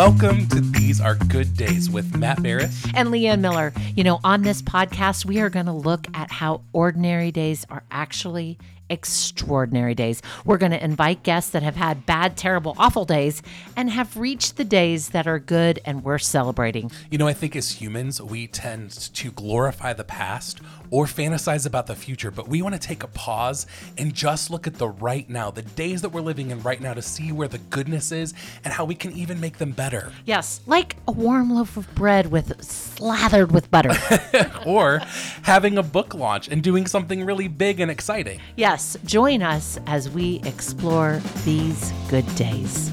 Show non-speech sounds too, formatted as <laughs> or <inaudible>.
Welcome to These Are Good Days with Matt Beres. and Lee Ann Miller. You know, on this podcast, we are going to look at how ordinary days are actually extraordinary days. We're going to invite guests that have had bad, terrible, awful days and have reached the days that are good and worth celebrating. You know, I think as humans, we tend to glorify the past or fantasize about the future, but we want to take a pause and just look at the right now, the days that we're living in right now to see where the goodness is and how we can even make them better. Yes, like a warm loaf of bread with slathered with butter. <laughs> or having a book launch and doing something really big and exciting. yes, join us as we explore these good days.